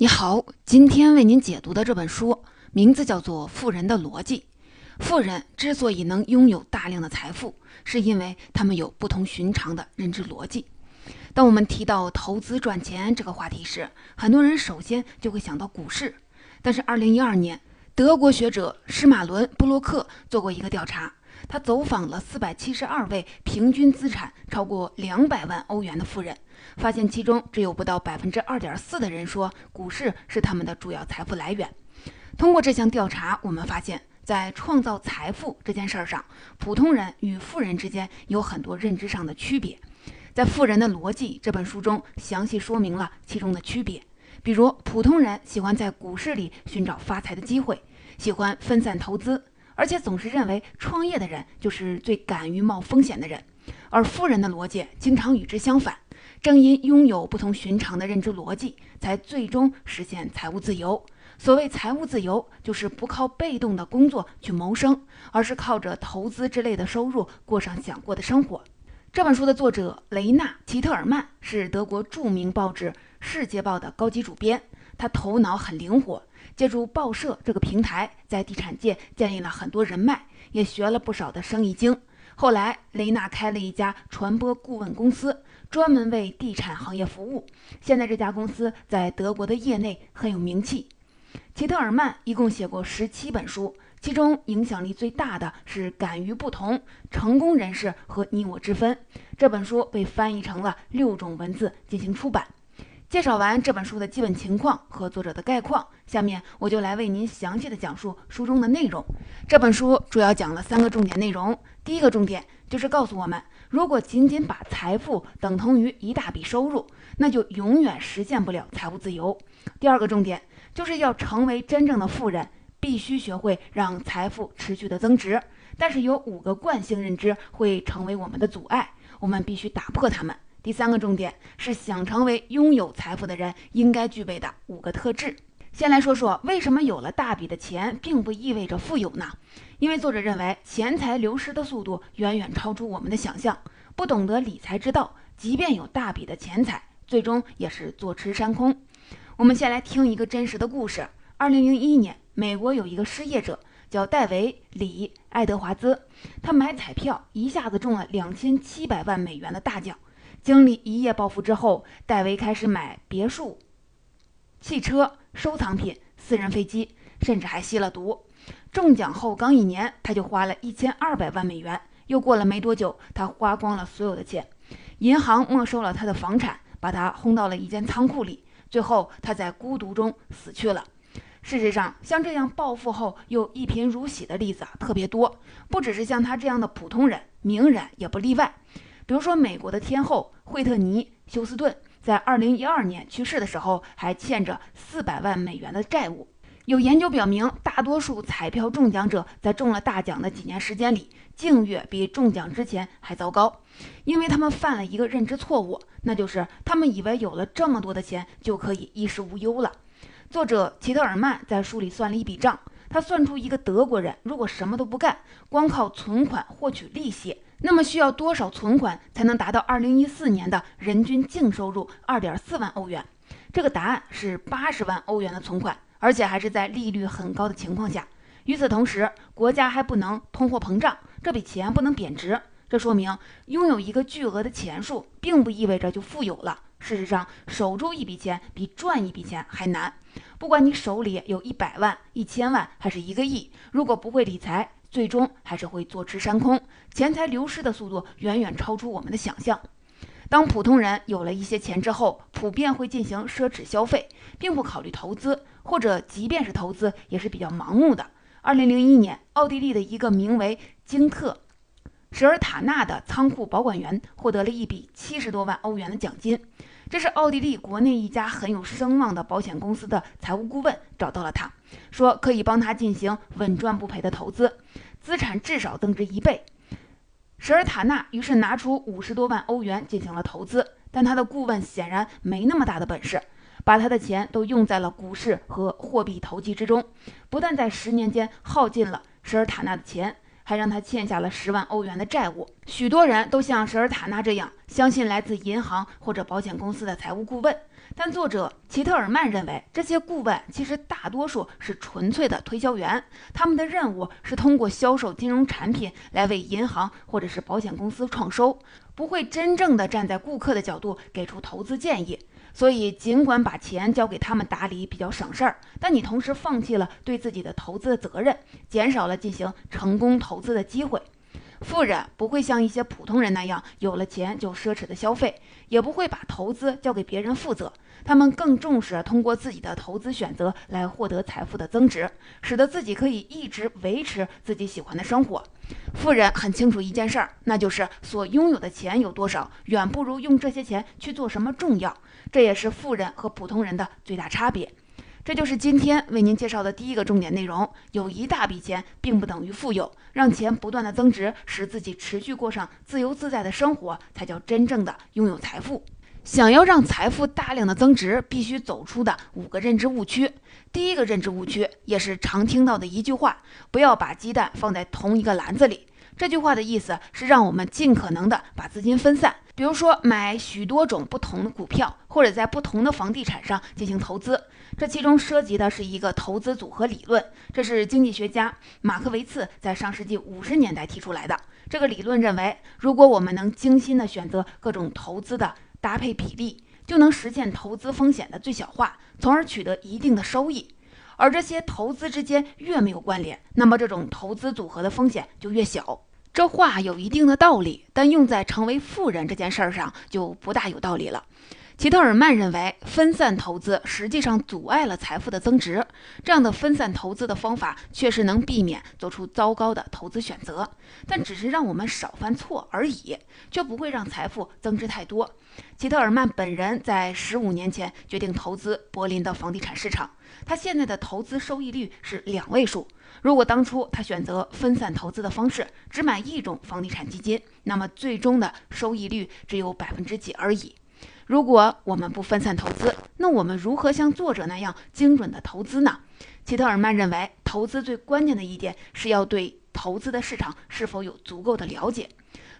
你好，今天为您解读的这本书名字叫做《富人的逻辑》。富人之所以能拥有大量的财富，是因为他们有不同寻常的认知逻辑。当我们提到投资赚钱这个话题时，很多人首先就会想到股市。但是，二零一二年，德国学者施马伦·布洛克做过一个调查，他走访了四百七十二位平均资产超过两百万欧元的富人。发现其中只有不到百分之二点四的人说股市是他们的主要财富来源。通过这项调查，我们发现，在创造财富这件事儿上，普通人与富人之间有很多认知上的区别。在《富人的逻辑》这本书中，详细说明了其中的区别。比如，普通人喜欢在股市里寻找发财的机会，喜欢分散投资，而且总是认为创业的人就是最敢于冒风险的人。而富人的逻辑经常与之相反。正因拥有不同寻常的认知逻辑，才最终实现财务自由。所谓财务自由，就是不靠被动的工作去谋生，而是靠着投资之类的收入过上想过的生活。这本书的作者雷纳·齐特尔曼是德国著名报纸《世界报》的高级主编，他头脑很灵活，借助报社这个平台，在地产界建立了很多人脉，也学了不少的生意经。后来，雷纳开了一家传播顾问公司。专门为地产行业服务。现在这家公司在德国的业内很有名气。齐特尔曼一共写过十七本书，其中影响力最大的是《敢于不同：成功人士和你我之分》。这本书被翻译成了六种文字进行出版。介绍完这本书的基本情况和作者的概况，下面我就来为您详细的讲述书中的内容。这本书主要讲了三个重点内容。第一个重点就是告诉我们。如果仅仅把财富等同于一大笔收入，那就永远实现不了财务自由。第二个重点就是要成为真正的富人，必须学会让财富持续的增值。但是有五个惯性认知会成为我们的阻碍，我们必须打破它们。第三个重点是想成为拥有财富的人应该具备的五个特质。先来说说为什么有了大笔的钱并不意味着富有呢？因为作者认为钱财流失的速度远远超出我们的想象。不懂得理财之道，即便有大笔的钱财，最终也是坐吃山空。我们先来听一个真实的故事。二零零一年，美国有一个失业者叫戴维·李·爱德华兹，他买彩票一下子中了两千七百万美元的大奖。经历一夜暴富之后，戴维开始买别墅、汽车、收藏品、私人飞机，甚至还吸了毒。中奖后刚一年，他就花了一千二百万美元。又过了没多久，他花光了所有的钱，银行没收了他的房产，把他轰到了一间仓库里。最后，他在孤独中死去了。事实上，像这样暴富后又一贫如洗的例子啊特别多，不只是像他这样的普通人，名人也不例外。比如说，美国的天后惠特尼·休斯顿在2012年去世的时候，还欠着400万美元的债务。有研究表明，大多数彩票中奖者在中了大奖的几年时间里，境遇比中奖之前还糟糕，因为他们犯了一个认知错误，那就是他们以为有了这么多的钱就可以衣食无忧了。作者齐特尔曼在书里算了一笔账，他算出一个德国人如果什么都不干，光靠存款获取利息，那么需要多少存款才能达到2014年的人均净收入2.4万欧元？这个答案是80万欧元的存款。而且还是在利率很高的情况下。与此同时，国家还不能通货膨胀，这笔钱不能贬值。这说明拥有一个巨额的钱数，并不意味着就富有了。事实上，守住一笔钱比赚一笔钱还难。不管你手里有一百万、一千万，还是一个亿，如果不会理财，最终还是会坐吃山空。钱财流失的速度远远超出我们的想象。当普通人有了一些钱之后，普遍会进行奢侈消费，并不考虑投资，或者即便是投资，也是比较盲目的。二零零一年，奥地利的一个名为京特舍尔塔纳的仓库保管员获得了一笔七十多万欧元的奖金。这是奥地利国内一家很有声望的保险公司的财务顾问找到了他，说可以帮他进行稳赚不赔的投资，资产至少增值一倍。舍尔塔纳于是拿出五十多万欧元进行了投资，但他的顾问显然没那么大的本事，把他的钱都用在了股市和货币投机之中，不但在十年间耗尽了舍尔塔纳的钱，还让他欠下了十万欧元的债务。许多人都像舍尔塔纳这样，相信来自银行或者保险公司的财务顾问，但作者齐特尔曼认为，这些顾问其实大多数是纯粹的推销员，他们的任务是通过销售金融产品来为银行或者是保险公司创收，不会真正的站在顾客的角度给出投资建议。所以，尽管把钱交给他们打理比较省事儿，但你同时放弃了对自己的投资的责任，减少了进行成功投资的机会。富人不会像一些普通人那样有了钱就奢侈的消费，也不会把投资交给别人负责。他们更重视通过自己的投资选择来获得财富的增值，使得自己可以一直维持自己喜欢的生活。富人很清楚一件事儿，那就是所拥有的钱有多少，远不如用这些钱去做什么重要。这也是富人和普通人的最大差别。这就是今天为您介绍的第一个重点内容：有一大笔钱并不等于富有，让钱不断的增值，使自己持续过上自由自在的生活，才叫真正的拥有财富。想要让财富大量的增值，必须走出的五个认知误区。第一个认知误区，也是常听到的一句话：不要把鸡蛋放在同一个篮子里。这句话的意思是让我们尽可能的把资金分散，比如说买许多种不同的股票，或者在不同的房地产上进行投资。这其中涉及的是一个投资组合理论，这是经济学家马克维茨在上世纪五十年代提出来的。这个理论认为，如果我们能精心的选择各种投资的搭配比例，就能实现投资风险的最小化，从而取得一定的收益。而这些投资之间越没有关联，那么这种投资组合的风险就越小。这话有一定的道理，但用在成为富人这件事儿上就不大有道理了。齐特尔曼认为，分散投资实际上阻碍了财富的增值。这样的分散投资的方法确实能避免做出糟糕的投资选择，但只是让我们少犯错而已，却不会让财富增值太多。齐特尔曼本人在十五年前决定投资柏林的房地产市场，他现在的投资收益率是两位数。如果当初他选择分散投资的方式，只买一种房地产基金，那么最终的收益率只有百分之几而已。如果我们不分散投资，那我们如何像作者那样精准的投资呢？齐特尔曼认为，投资最关键的一点是要对投资的市场是否有足够的了解。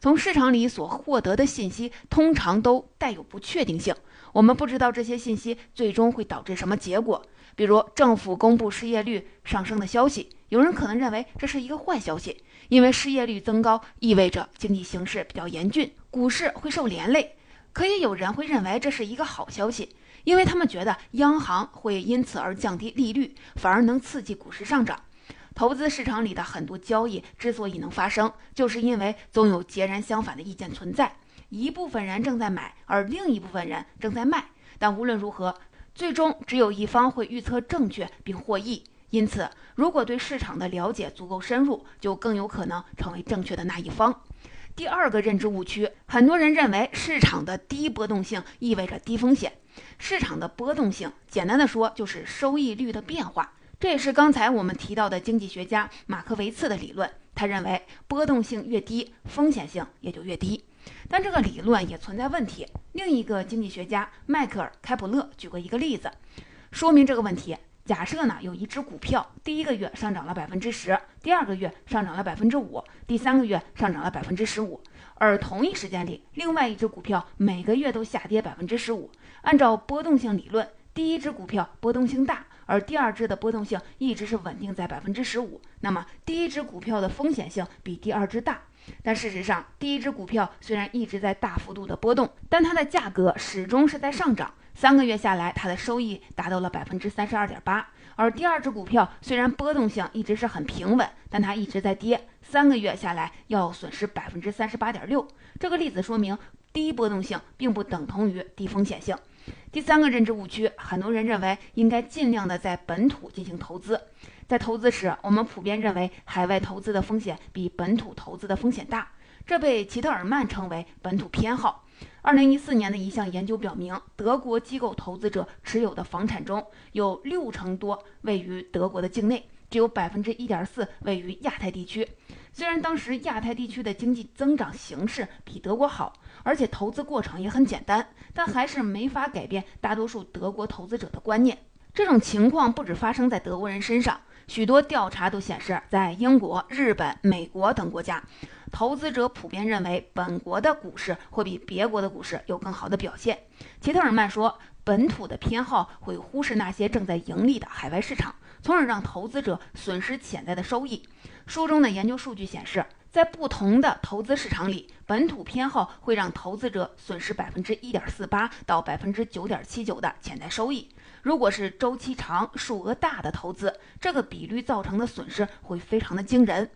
从市场里所获得的信息通常都带有不确定性，我们不知道这些信息最终会导致什么结果。比如政府公布失业率上升的消息，有人可能认为这是一个坏消息，因为失业率增高意味着经济形势比较严峻，股市会受连累。可也有人会认为这是一个好消息，因为他们觉得央行会因此而降低利率，反而能刺激股市上涨。投资市场里的很多交易之所以能发生，就是因为总有截然相反的意见存在，一部分人正在买，而另一部分人正在卖。但无论如何。最终只有一方会预测正确并获益，因此，如果对市场的了解足够深入，就更有可能成为正确的那一方。第二个认知误区，很多人认为市场的低波动性意味着低风险。市场的波动性，简单的说就是收益率的变化。这也是刚才我们提到的经济学家马克维茨的理论。他认为波动性越低，风险性也就越低。但这个理论也存在问题。另一个经济学家迈克尔·开普勒举过一个例子，说明这个问题。假设呢，有一只股票，第一个月上涨了百分之十，第二个月上涨了百分之五，第三个月上涨了百分之十五。而同一时间里，另外一只股票每个月都下跌百分之十五。按照波动性理论，第一只股票波动性大，而第二只的波动性一直是稳定在百分之十五。那么，第一只股票的风险性比第二只大。但事实上，第一只股票虽然一直在大幅度的波动，但它的价格始终是在上涨。三个月下来，它的收益达到了百分之三十二点八。而第二只股票虽然波动性一直是很平稳，但它一直在跌，三个月下来要损失百分之三十八点六。这个例子说明，低波动性并不等同于低风险性。第三个认知误区，很多人认为应该尽量的在本土进行投资。在投资时，我们普遍认为海外投资的风险比本土投资的风险大，这被齐特尔曼称为本土偏好。二零一四年的一项研究表明，德国机构投资者持有的房产中有六成多位于德国的境内，只有百分之一点四位于亚太地区。虽然当时亚太地区的经济增长形势比德国好，而且投资过程也很简单，但还是没法改变大多数德国投资者的观念。这种情况不止发生在德国人身上。许多调查都显示，在英国、日本、美国等国家，投资者普遍认为本国的股市会比别国的股市有更好的表现。齐特尔曼说，本土的偏好会忽视那些正在盈利的海外市场，从而让投资者损失潜在的收益。书中的研究数据显示，在不同的投资市场里，本土偏好会让投资者损失百分之一点四八到百分之九点七九的潜在收益。如果是周期长、数额大的投资，这个比率造成的损失会非常的惊人。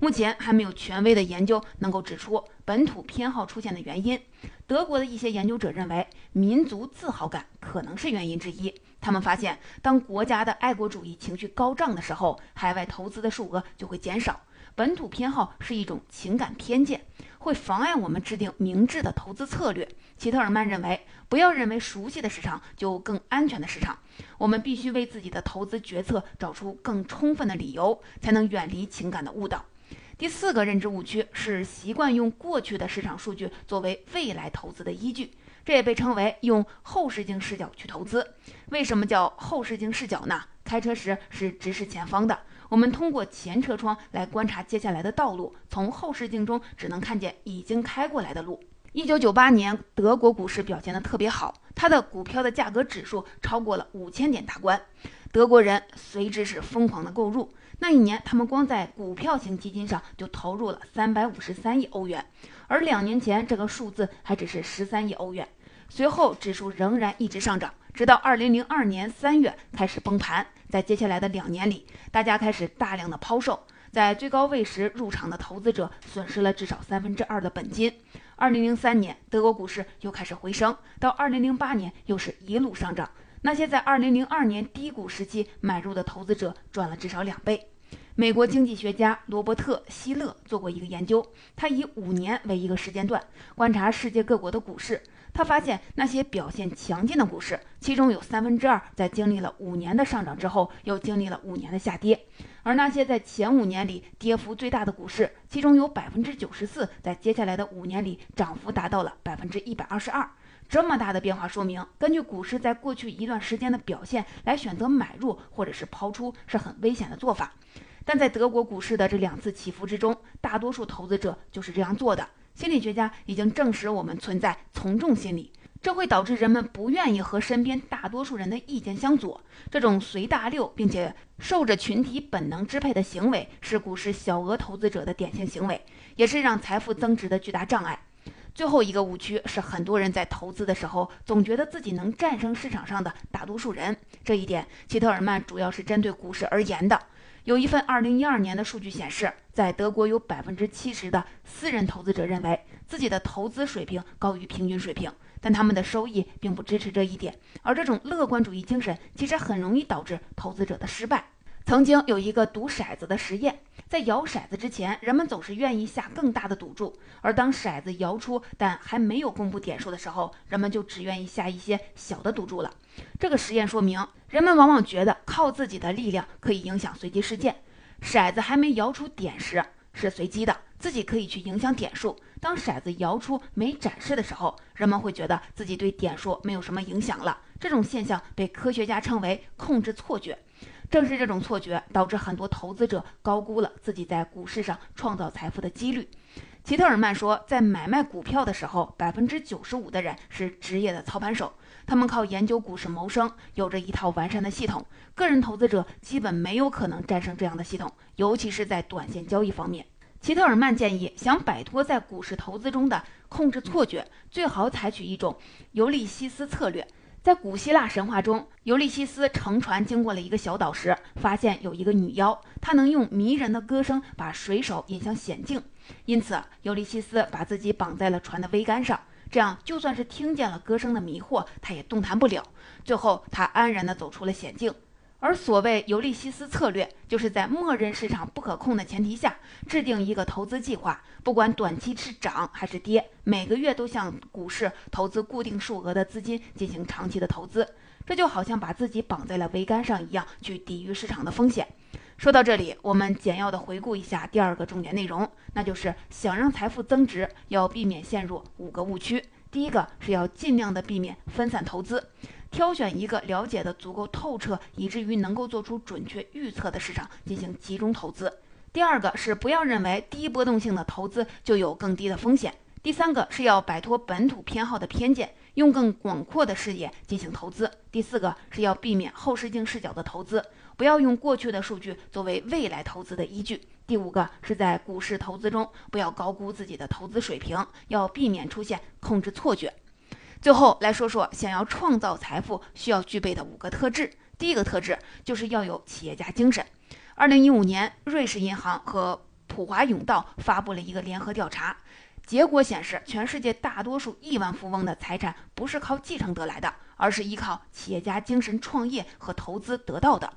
目前还没有权威的研究能够指出本土偏好出现的原因。德国的一些研究者认为，民族自豪感可能是原因之一。他们发现，当国家的爱国主义情绪高涨的时候，海外投资的数额就会减少。本土偏好是一种情感偏见，会妨碍我们制定明智的投资策略。齐特尔曼认为，不要认为熟悉的市场就更安全的市场，我们必须为自己的投资决策找出更充分的理由，才能远离情感的误导。第四个认知误区是习惯用过去的市场数据作为未来投资的依据，这也被称为用后视镜视角去投资。为什么叫后视镜视角呢？开车时是直视前方的，我们通过前车窗来观察接下来的道路，从后视镜中只能看见已经开过来的路。一九九八年，德国股市表现得特别好，它的股票的价格指数超过了五千点大关，德国人随之是疯狂的购入。那一年，他们光在股票型基金上就投入了三百五十三亿欧元，而两年前这个数字还只是十三亿欧元。随后，指数仍然一直上涨，直到二零零二年三月开始崩盘。在接下来的两年里，大家开始大量的抛售，在最高位时入场的投资者损失了至少三分之二的本金。二零零三年，德国股市又开始回升，到二零零八年又是一路上涨。那些在二零零二年低谷时期买入的投资者赚了至少两倍。美国经济学家罗伯特·希勒做过一个研究，他以五年为一个时间段观察世界各国的股市。他发现那些表现强劲的股市，其中有三分之二在经历了五年的上涨之后，又经历了五年的下跌；而那些在前五年里跌幅最大的股市，其中有百分之九十四在接下来的五年里涨幅达到了百分之一百二十二。这么大的变化说明，根据股市在过去一段时间的表现来选择买入或者是抛出是很危险的做法。但在德国股市的这两次起伏之中，大多数投资者就是这样做的。心理学家已经证实我们存在从众心理，这会导致人们不愿意和身边大多数人的意见相左。这种随大流并且受着群体本能支配的行为，是股市小额投资者的典型行为，也是让财富增值的巨大障碍。最后一个误区是，很多人在投资的时候总觉得自己能战胜市场上的大多数人。这一点，齐特尔曼主要是针对股市而言的。有一份二零一二年的数据显示，在德国有百分之七十的私人投资者认为自己的投资水平高于平均水平，但他们的收益并不支持这一点。而这种乐观主义精神其实很容易导致投资者的失败。曾经有一个赌骰子的实验，在摇骰子之前，人们总是愿意下更大的赌注；而当骰子摇出但还没有公布点数的时候，人们就只愿意下一些小的赌注了。这个实验说明，人们往往觉得靠自己的力量可以影响随机事件。骰子还没摇出点时是随机的，自己可以去影响点数；当骰子摇出没展示的时候，人们会觉得自己对点数没有什么影响了。这种现象被科学家称为控制错觉。正是这种错觉，导致很多投资者高估了自己在股市上创造财富的几率。齐特尔曼说，在买卖股票的时候，百分之九十五的人是职业的操盘手，他们靠研究股市谋生，有着一套完善的系统。个人投资者基本没有可能战胜这样的系统，尤其是在短线交易方面。齐特尔曼建议，想摆脱在股市投资中的控制错觉，最好采取一种尤利西斯策略。在古希腊神话中，尤利西斯乘船经过了一个小岛时，发现有一个女妖，她能用迷人的歌声把水手引向险境。因此，尤利西斯把自己绑在了船的桅杆上，这样就算是听见了歌声的迷惑，他也动弹不了。最后，他安然地走出了险境。而所谓尤利西斯策略，就是在默认市场不可控的前提下，制定一个投资计划，不管短期是涨还是跌，每个月都向股市投资固定数额的资金进行长期的投资。这就好像把自己绑在了桅杆上一样，去抵御市场的风险。说到这里，我们简要的回顾一下第二个重点内容，那就是想让财富增值，要避免陷入五个误区。第一个是要尽量的避免分散投资。挑选一个了解的足够透彻，以至于能够做出准确预测的市场进行集中投资。第二个是不要认为低波动性的投资就有更低的风险。第三个是要摆脱本土偏好的偏见，用更广阔的视野进行投资。第四个是要避免后视镜视角的投资，不要用过去的数据作为未来投资的依据。第五个是在股市投资中不要高估自己的投资水平，要避免出现控制错觉。最后来说说想要创造财富需要具备的五个特质。第一个特质就是要有企业家精神。二零一五年，瑞士银行和普华永道发布了一个联合调查，结果显示，全世界大多数亿万富翁的财产不是靠继承得来的，而是依靠企业家精神创业和投资得到的。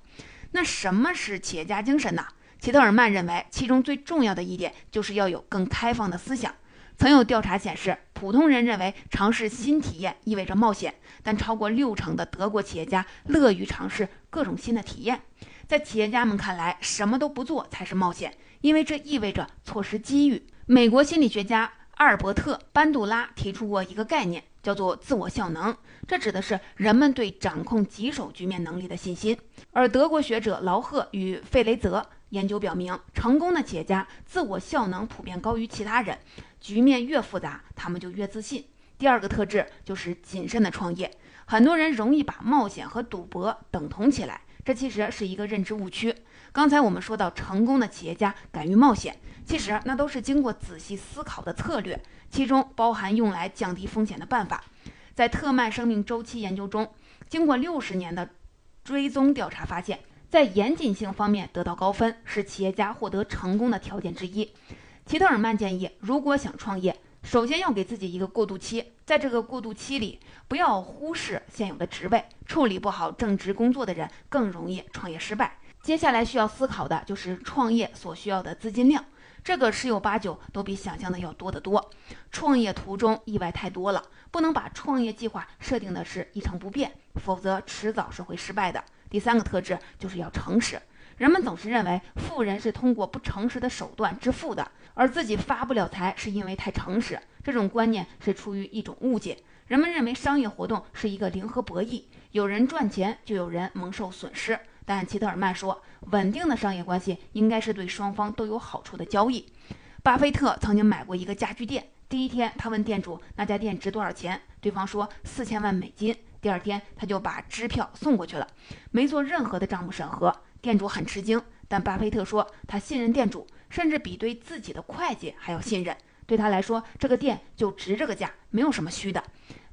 那什么是企业家精神呢？齐特尔曼认为，其中最重要的一点就是要有更开放的思想。曾有调查显示，普通人认为尝试新体验意味着冒险，但超过六成的德国企业家乐于尝试各种新的体验。在企业家们看来，什么都不做才是冒险，因为这意味着错失机遇。美国心理学家阿尔伯特·班杜拉提出过一个概念，叫做自我效能，这指的是人们对掌控棘手局面能力的信心。而德国学者劳赫与费雷泽。研究表明，成功的企业家自我效能普遍高于其他人。局面越复杂，他们就越自信。第二个特质就是谨慎的创业。很多人容易把冒险和赌博等同起来，这其实是一个认知误区。刚才我们说到，成功的企业家敢于冒险，其实那都是经过仔细思考的策略，其中包含用来降低风险的办法。在特曼生命周期研究中，经过六十年的追踪调查发现。在严谨性方面得到高分，是企业家获得成功的条件之一。齐特尔曼建议，如果想创业，首先要给自己一个过渡期，在这个过渡期里，不要忽视现有的职位。处理不好正职工作的人更容易创业失败。接下来需要思考的就是创业所需要的资金量，这个十有八九都比想象的要多得多。创业途中意外太多了，不能把创业计划设定的是一成不变，否则迟早是会失败的。第三个特质就是要诚实。人们总是认为富人是通过不诚实的手段致富的，而自己发不了财是因为太诚实。这种观念是出于一种误解。人们认为商业活动是一个零和博弈，有人赚钱就有人蒙受损失。但齐特尔曼说，稳定的商业关系应该是对双方都有好处的交易。巴菲特曾经买过一个家具店，第一天他问店主那家店值多少钱，对方说四千万美金。第二天，他就把支票送过去了，没做任何的账目审核。店主很吃惊，但巴菲特说他信任店主，甚至比对自己的会计还要信任。对他来说，这个店就值这个价，没有什么虚的。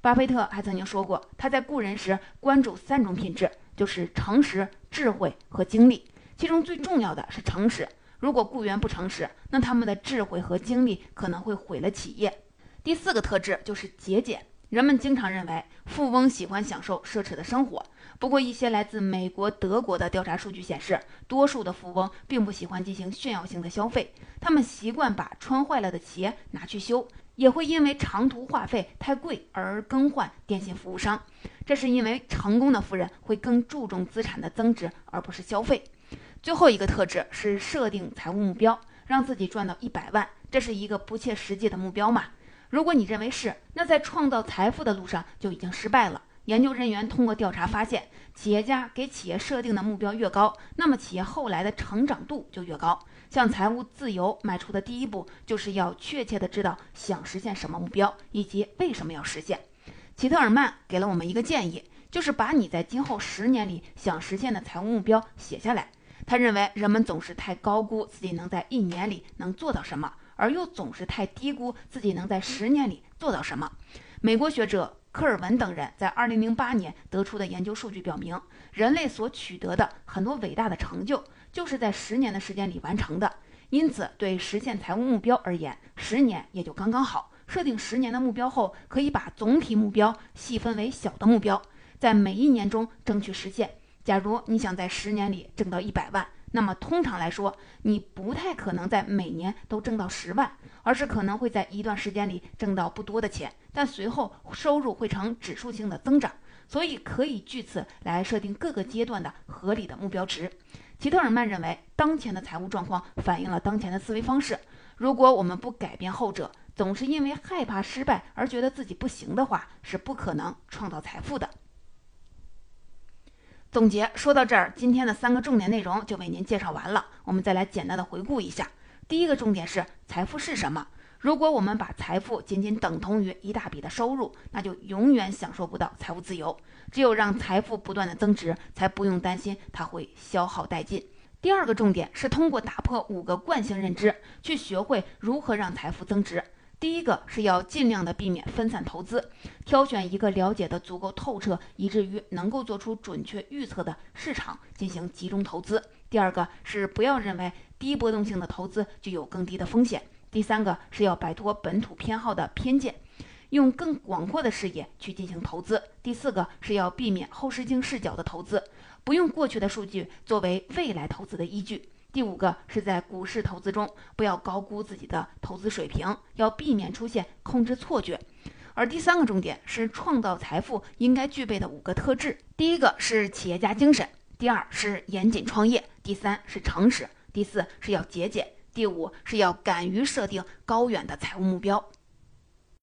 巴菲特还曾经说过，他在雇人时关注三种品质，就是诚实、智慧和精力，其中最重要的是诚实。如果雇员不诚实，那他们的智慧和精力可能会毁了企业。第四个特质就是节俭。人们经常认为富翁喜欢享受奢侈的生活，不过一些来自美国、德国的调查数据显示，多数的富翁并不喜欢进行炫耀性的消费，他们习惯把穿坏了的鞋拿去修，也会因为长途话费太贵而更换电信服务商。这是因为成功的富人会更注重资产的增值，而不是消费。最后一个特质是设定财务目标，让自己赚到一百万，这是一个不切实际的目标嘛？如果你认为是，那在创造财富的路上就已经失败了。研究人员通过调查发现，企业家给企业设定的目标越高，那么企业后来的成长度就越高。向财务自由迈出的第一步，就是要确切的知道想实现什么目标，以及为什么要实现。齐特尔曼给了我们一个建议，就是把你在今后十年里想实现的财务目标写下来。他认为人们总是太高估自己能在一年里能做到什么。而又总是太低估自己能在十年里做到什么。美国学者科尔文等人在2008年得出的研究数据表明，人类所取得的很多伟大的成就，就是在十年的时间里完成的。因此，对实现财务目标而言，十年也就刚刚好。设定十年的目标后，可以把总体目标细分为小的目标，在每一年中争取实现。假如你想在十年里挣到一百万。那么通常来说，你不太可能在每年都挣到十万，而是可能会在一段时间里挣到不多的钱，但随后收入会呈指数性的增长。所以可以据此来设定各个阶段的合理的目标值。齐特尔曼认为，当前的财务状况反映了当前的思维方式。如果我们不改变后者，总是因为害怕失败而觉得自己不行的话，是不可能创造财富的。总结说到这儿，今天的三个重点内容就为您介绍完了。我们再来简单的回顾一下。第一个重点是财富是什么？如果我们把财富仅仅等同于一大笔的收入，那就永远享受不到财务自由。只有让财富不断的增值，才不用担心它会消耗殆尽。第二个重点是通过打破五个惯性认知，去学会如何让财富增值。第一个是要尽量的避免分散投资，挑选一个了解的足够透彻，以至于能够做出准确预测的市场进行集中投资。第二个是不要认为低波动性的投资就有更低的风险。第三个是要摆脱本土偏好的偏见，用更广阔的视野去进行投资。第四个是要避免后视镜视角的投资，不用过去的数据作为未来投资的依据。第五个是在股市投资中不要高估自己的投资水平，要避免出现控制错觉。而第三个重点是创造财富应该具备的五个特质：第一个是企业家精神，第二是严谨创业，第三是诚实，第四是要节俭，第五是要敢于设定高远的财务目标。